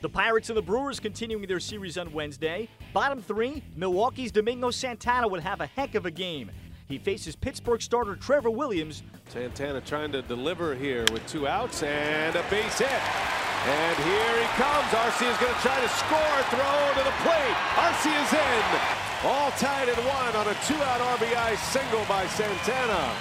The Pirates and the Brewers continuing their series on Wednesday. Bottom three, Milwaukee's Domingo Santana would have a heck of a game. He faces Pittsburgh starter Trevor Williams. Santana trying to deliver here with two outs and a base hit. And here he comes. Arcia is going to try to score. Throw to the plate. Arcia is in. All tied at one on a two-out RBI single by Santana.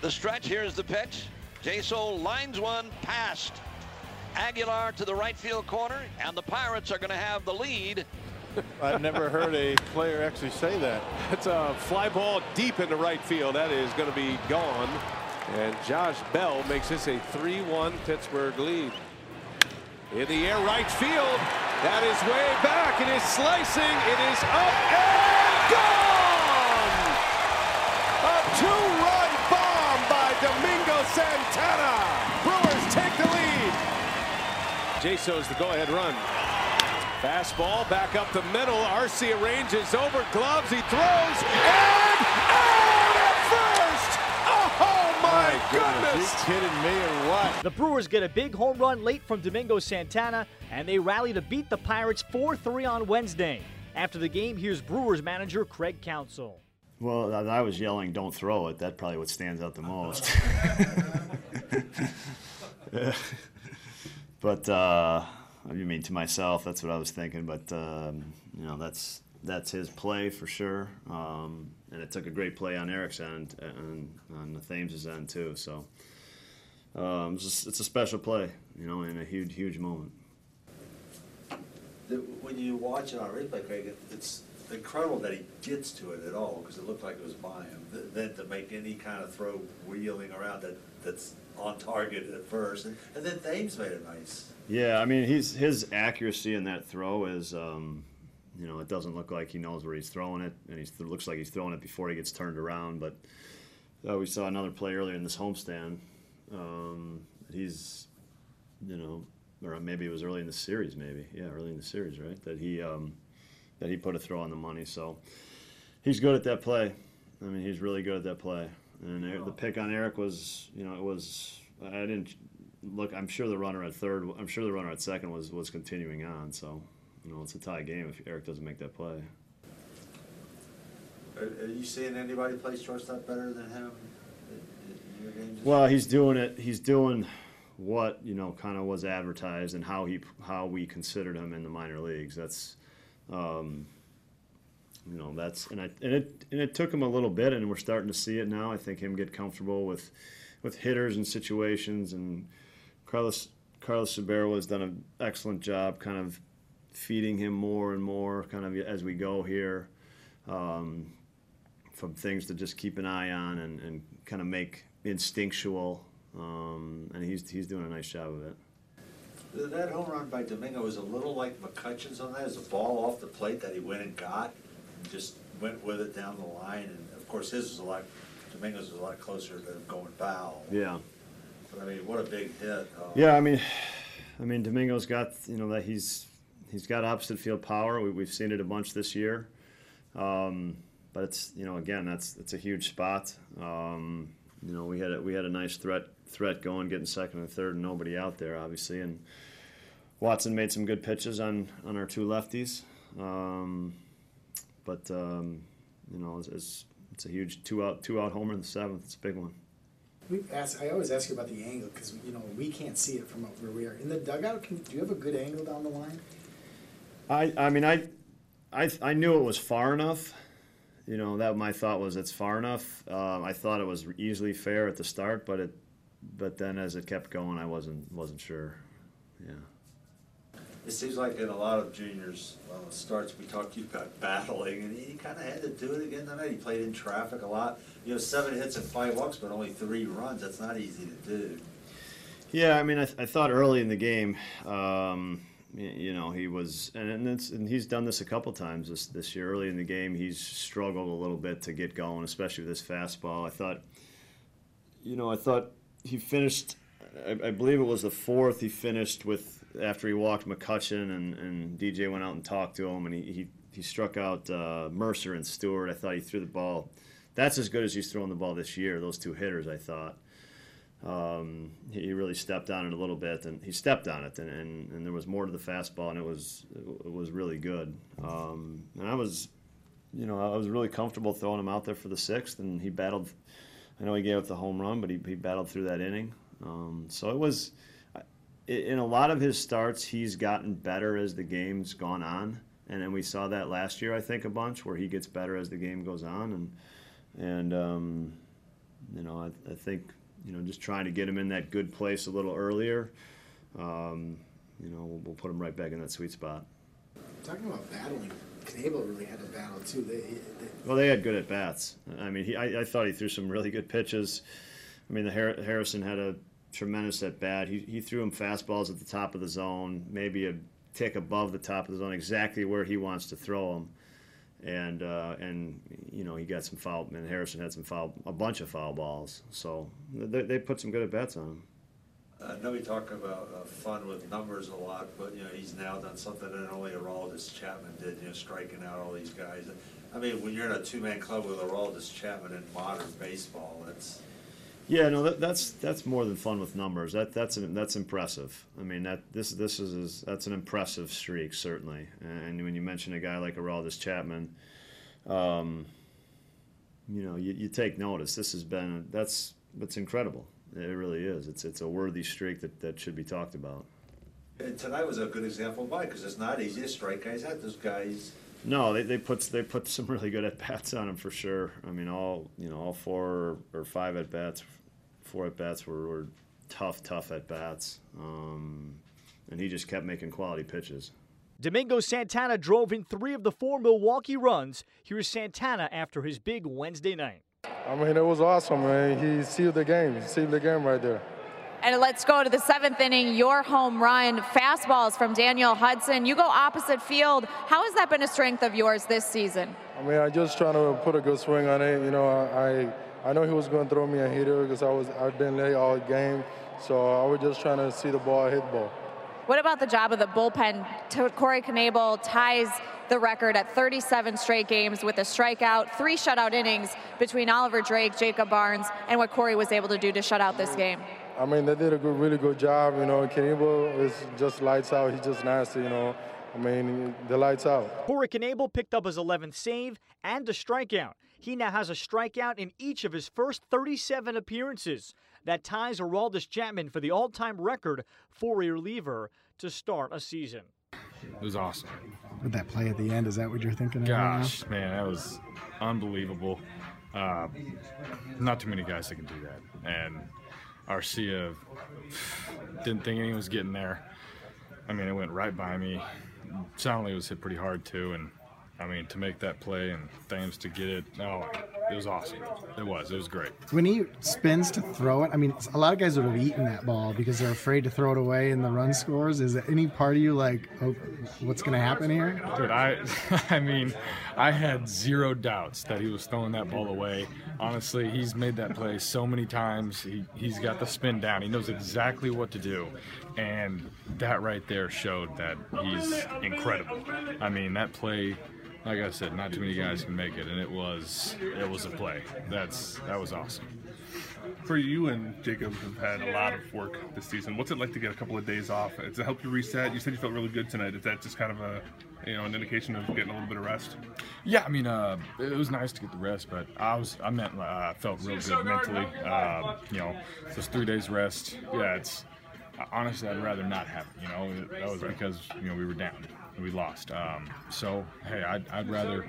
The stretch. Here's the pitch. Jaso lines one past Aguilar to the right field corner, and the Pirates are going to have the lead. I've never heard a player actually say that. It's a fly ball deep into right field. That is going to be gone. And Josh Bell makes this a 3-1 Pittsburgh lead. In the air right field. That is way back. It is slicing. It is up and gone. A two-run Jaso's the go-ahead run. Fastball back up the middle. Arcia ranges over gloves. He throws and out at first. Oh my, goodness! You kidding me or what? The Brewers get a big home run late from Domingo Santana, and they rally to beat the Pirates 4 3 on Wednesday. After the game, here's Brewers manager Craig Counsell. Well, I was yelling, "Don't throw it." That's probably what stands out the most. but uh, I mean, to myself, that's what I was thinking. But um, you know, that's that's his play for sure. Um, and it took a great play on Eric's end and on the Thames' end too. So um, it's, it's a special play, you know, and a huge, huge moment. When you watch it on replay, Craig, it, it's incredible that he gets to it at all because it looked like it was by him. Th- Then to make any kind of throw wheeling around that that's on target at first, and, then Thames made it nice. Yeah, I mean, he's his accuracy in that throw is, um, you know, it doesn't look like he knows where he's throwing it, and he looks like he's throwing it before he gets turned around. But uh, we saw another play earlier in this homestand. Um, he's, you know, or maybe it was early in the series, maybe yeah, early in the series, right? That he um, that he put a throw on the money. So he's good at that play. I mean, he's really good at that play. And Eric- the pick on Eric was, you know, it was. I didn't look. I'm sure the runner at third. I'm sure the runner at second was was continuing on. So, you know, it's a tie game if Eric doesn't make that play. Are, are you seeing anybody play shortstop better than him in- in your games? Well, he's doing it. He's doing what you know, kind of was advertised and how he how we considered him in the minor leagues. That's, um, you know, that's and I and it and it took him a little bit, and we're starting to see it now. I think him get comfortable with with hitters and situations, and Carlos Carlos Subero has done an excellent job, kind of feeding him more and more, kind of as we go here. Um, from things to just keep an eye on and, and kind of make instinctual. Um, and he's he's doing a nice job of it. That home run by Domingo was a little like McCutcheon's on that. It was a ball off the plate that he went and got, and just went with it down the line. And of course, his was a lot. Domingo's was a lot closer to going foul. Yeah. But I mean, what a big hit. Uh, Yeah, I mean, I mean Domingo's got you know that he's he's got opposite field power. We, we've seen it a bunch this year, um, but it's you know again that's it's a huge spot. Um, you know we had a, we had a nice threat threat going, getting second and third, and nobody out there obviously, and Watson made some good pitches on on our two lefties, um, but um, you know it's, it's it's a huge two out two out homer in the seventh. It's a big one. We ask, I always ask you about the angle because you know we can't see it from where we are in the dugout. Can, do you have a good angle down the line? I, I mean, I, I, I knew it was far enough. You know, that my thought was it's far enough. Um, I thought it was easily fair at the start, but it, but then as it kept going, I wasn't wasn't sure. Yeah. It seems like in a lot of juniors uh, starts, we talk to you about battling, and he kind of had to do it again tonight. He played in traffic a lot. You know, seven hits and five walks, but only three runs. That's not easy to do. Yeah, I mean, I, I thought early in the game, um, you know, he was, and and, he's done this a couple times this this year. Early in the game, he's struggled a little bit to get going, especially with this fastball. I thought, you know, I thought he finished. I, I believe it was the fourth. He finished with after he walked McCutcheon and, and DJ went out and talked to him, and he he, he struck out uh, Mercer and Stewart. I thought he threw the ball. That's as good as he's thrown the ball this year. Those two hitters, I thought. um, he really stepped on it a little bit, and he stepped on it, and, and, and there was more to the fastball, and it was it was really good. Um, and I was, you know, I was really comfortable throwing him out there for the sixth, and he battled. I know he gave up the home run, but he, he battled through that inning. Um, so it was, in a lot of his starts, he's gotten better as the game's gone on, and then we saw that last year, I think, a bunch where he gets better as the game goes on, and and um, you know, I, I think you know, just trying to get him in that good place a little earlier. Um, you know, we'll, we'll, put him right back in that sweet spot. Talking about battling, Knebel really had to battle too. They, they, well, they had good at bats. I mean, he, I, I, thought he threw some really good pitches. I mean, the Harrison had a tremendous at bat. He, he threw him fastballs at the top of the zone, maybe a tick above the top of the zone, exactly where he wants to throw them and uh, and you know he got some foul. And Harrison had some foul, a bunch of foul balls. So they, they put some good at bats on him. I know we talk about uh, fun with numbers a lot, but you know he's now done something that only Aroldis Chapman did. You know, striking out all these guys. I mean, when you're in a two-man club with Aroldis Chapman in modern baseball, that's yeah, no, that, that's that's more than fun with numbers. That that's that's impressive. I mean, that this this is that's an impressive streak certainly. And when you mention a guy like Aroldis Chapman, um, you know, you, you take notice. This has been that's that's incredible. It really is. It's it's a worthy streak that, that should be talked about. And tonight was a good example why, because it's not easy to strike guys out. Those guys. No, they, they put they put some really good at bats on him for sure. I mean, all you know, all four or five at bats, four at bats were, were tough, tough at bats, um, and he just kept making quality pitches. Domingo Santana drove in three of the four Milwaukee runs. Here's Santana after his big Wednesday night. I mean, it was awesome, man. He sealed the game. He sealed the game right there. And let's go to the seventh inning. Your home run, fastballs from Daniel Hudson. You go opposite field. How has that been a strength of yours this season? I mean, I just trying to put a good swing on it. You know, I I know he was going to throw me a hitter because I was I've been late all game, so I was just trying to see the ball hit the ball. What about the job of the bullpen? Corey Knebel ties the record at 37 straight games with a strikeout, three shutout innings between Oliver Drake, Jacob Barnes, and what Corey was able to do to shut out this game. I mean, they did a good, really good job. You know, Knebel is just lights out. He's just nasty. You know, I mean, the lights out. Corey Knebel picked up his 11th save and a strikeout. He now has a strikeout in each of his first 37 appearances. That ties Aroldis Chapman for the all-time record for a reliever to start a season. It was awesome. With that play at the end, is that what you're thinking? of? Gosh, right man, that was unbelievable. Uh, not too many guys that can do that, and Arcia didn't think anyone was getting there. I mean, it went right by me. Soundly was hit pretty hard too, and I mean, to make that play and Thames to get it, oh, it was awesome. It was. It was great. When he spins to throw it, I mean, a lot of guys would have eaten that ball because they're afraid to throw it away and the run scores. Is there any part of you like, oh, what's going to happen here? Dude, I, I mean, I had zero doubts that he was throwing that ball away. Honestly, he's made that play so many times. He, he's got the spin down. He knows exactly what to do. And that right there showed that he's incredible. I mean, that play like I said, not too many guys can make it, and it was it was a play. That's that was awesome. For you and Jacob have had a lot of work this season. What's it like to get a couple of days off? Does it help you reset? You said you felt really good tonight. Is that just kind of a you know an indication of getting a little bit of rest? Yeah, I mean, uh, it was nice to get the rest, but I was I meant I uh, felt real good mentally. Uh, you know, those three days rest. Yeah, it's honestly I'd rather not have it. You know, that was because you know we were down we lost. Um, so hey, I'd, I'd, rather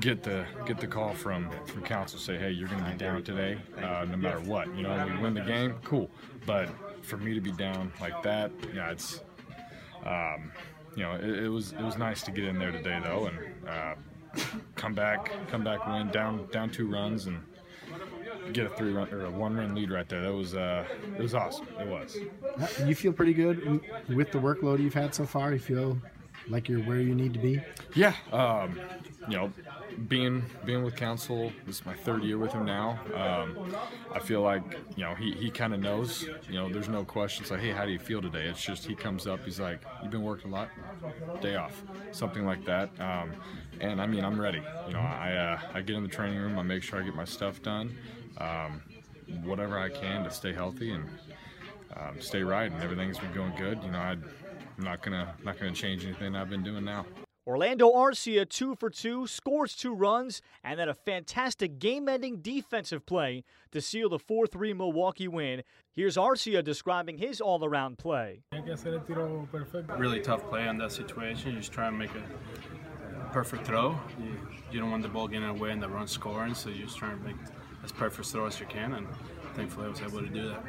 get the get the call from from Counsell say, hey, you're going to be down today, uh, no matter what. You know, we win the game, cool. But for me to be down like that, yeah, it's um, you know, it, it, was it was nice to get in there today though, and uh, come back come back win down down two runs and get a three run or a one run lead right there. That was uh, it was awesome. It was. You feel pretty good with the workload you've had so far. You feel like you're where you need to be? Yeah, um, you know, being being with Counsell this is my third year with him now. Um, I feel like you know he, he kind of knows. You know, there's no questions like, hey, how do you feel today? It's just he comes up, he's like, you've been working a lot, day off, something like that. Um, and I mean, I'm ready. You know, I uh, I get in the training room, I make sure I get my stuff done. Um, whatever I can to stay healthy and um, stay right, and everything's been going good. You know, i am not gonna not gonna change anything I've been doing now. Orlando Arcia, two for two, scores two runs, and then a fantastic game ending defensive play to seal the 4 3 Milwaukee win. Here's Arcia describing his all around play. Really tough play on that situation. You just try and make a perfect throw. You, you don't want the ball getting away and the run scoring, so you just try and make as perfect throw as you can, and thankfully I was able to do that.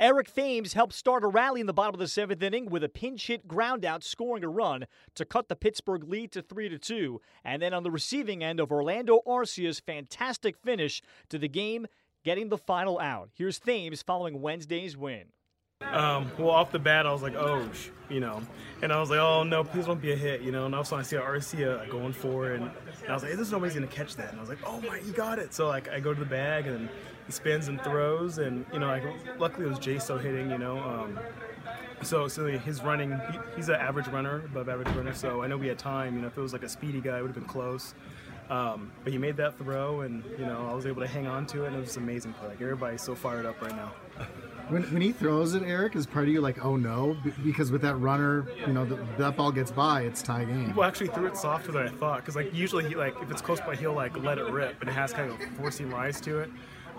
Eric Thames helped start a rally in the bottom of the seventh inning with a pinch hit ground out, scoring a run to cut the Pittsburgh lead to 3 to 2. And then on the receiving end of Orlando Arcia's fantastic finish to the game, getting the final out. Here's Thames following Wednesday's win. Um, well, off the bat, I was like, oh, you know, and I was like, oh no, please don't be a hit, you know. And all of a sudden, I see Arcia going for it, and, and I was like, hey, there's nobody's gonna catch that. And I was like, oh my, you got it. So like, I go to the bag and he spins and throws, and you know, like, luckily it was Jaso hitting, you know. Um, so, so his running, he, he's an average runner, above average runner. So I know we had time. You know, if it was like a speedy guy, it would have been close. Um, but he made that throw, and you know, I was able to hang on to it, and it was an amazing play. Like everybody's so fired up right now. When, when he throws it, Eric, is part of you like, oh no? Because with that runner, you know, the, that ball gets by, it's tie game. Well, actually threw it softer than I thought. Because like usually he like if it's close by, he'll like let it rip, and it has kind of a forcing rise to it.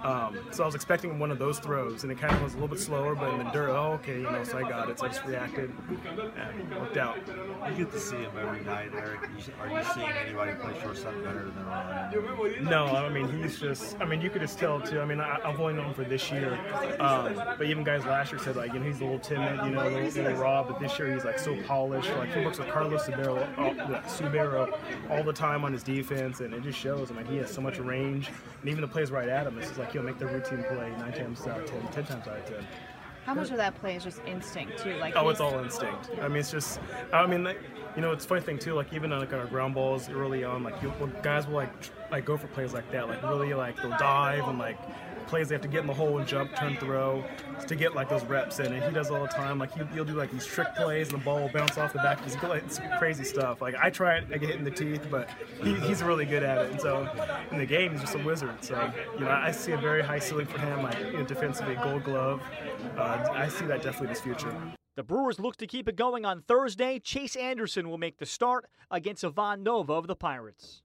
Um, so I was expecting one of those throws, and it kind of was a little bit slower, but in the dirt, oh, okay, you know, so I got it. So I just reacted and worked out. You get to see him every night, Eric. Are you seeing anybody play shortstop better than Orlando? No, I mean, he's just, I mean, you could just tell, too. I mean, I, have only known him for this year, um, but even guys last year said, like, you know, he's a little timid, you know, a little, little raw, but this year he's, like, so polished. Like, he works with Carlos Subero, uh, Subero all the time on his defense, and it just shows. I mean, he has so much range, and even the plays right at him, it's just like he'll make the routine play nine times out of ten, ten times out of ten. How much of that play is just instinct too? Like oh, it's all instinct. I mean, it's just. I mean, like, you know, it's a funny thing too. Like even on like our ground balls early on, like you, guys will like like go for plays like that. Like really, like they'll dive and like plays they have to get in the hole and jump, turn, throw to get like those reps in. And he does all the time. Like he, will do like these trick plays and the ball will bounce off the back. It's, like, it's crazy stuff. Like I try it, I get hit in the teeth, but he, he's really good at it. And so in the game, he's just a wizard. So you know, I see a very high ceiling for him. Like you know, defensively, Gold Glove. Uh, I see that definitely in his future. The Brewers look to keep it going on Thursday. Chase Anderson will make the start against Ivan Nova of the Pirates.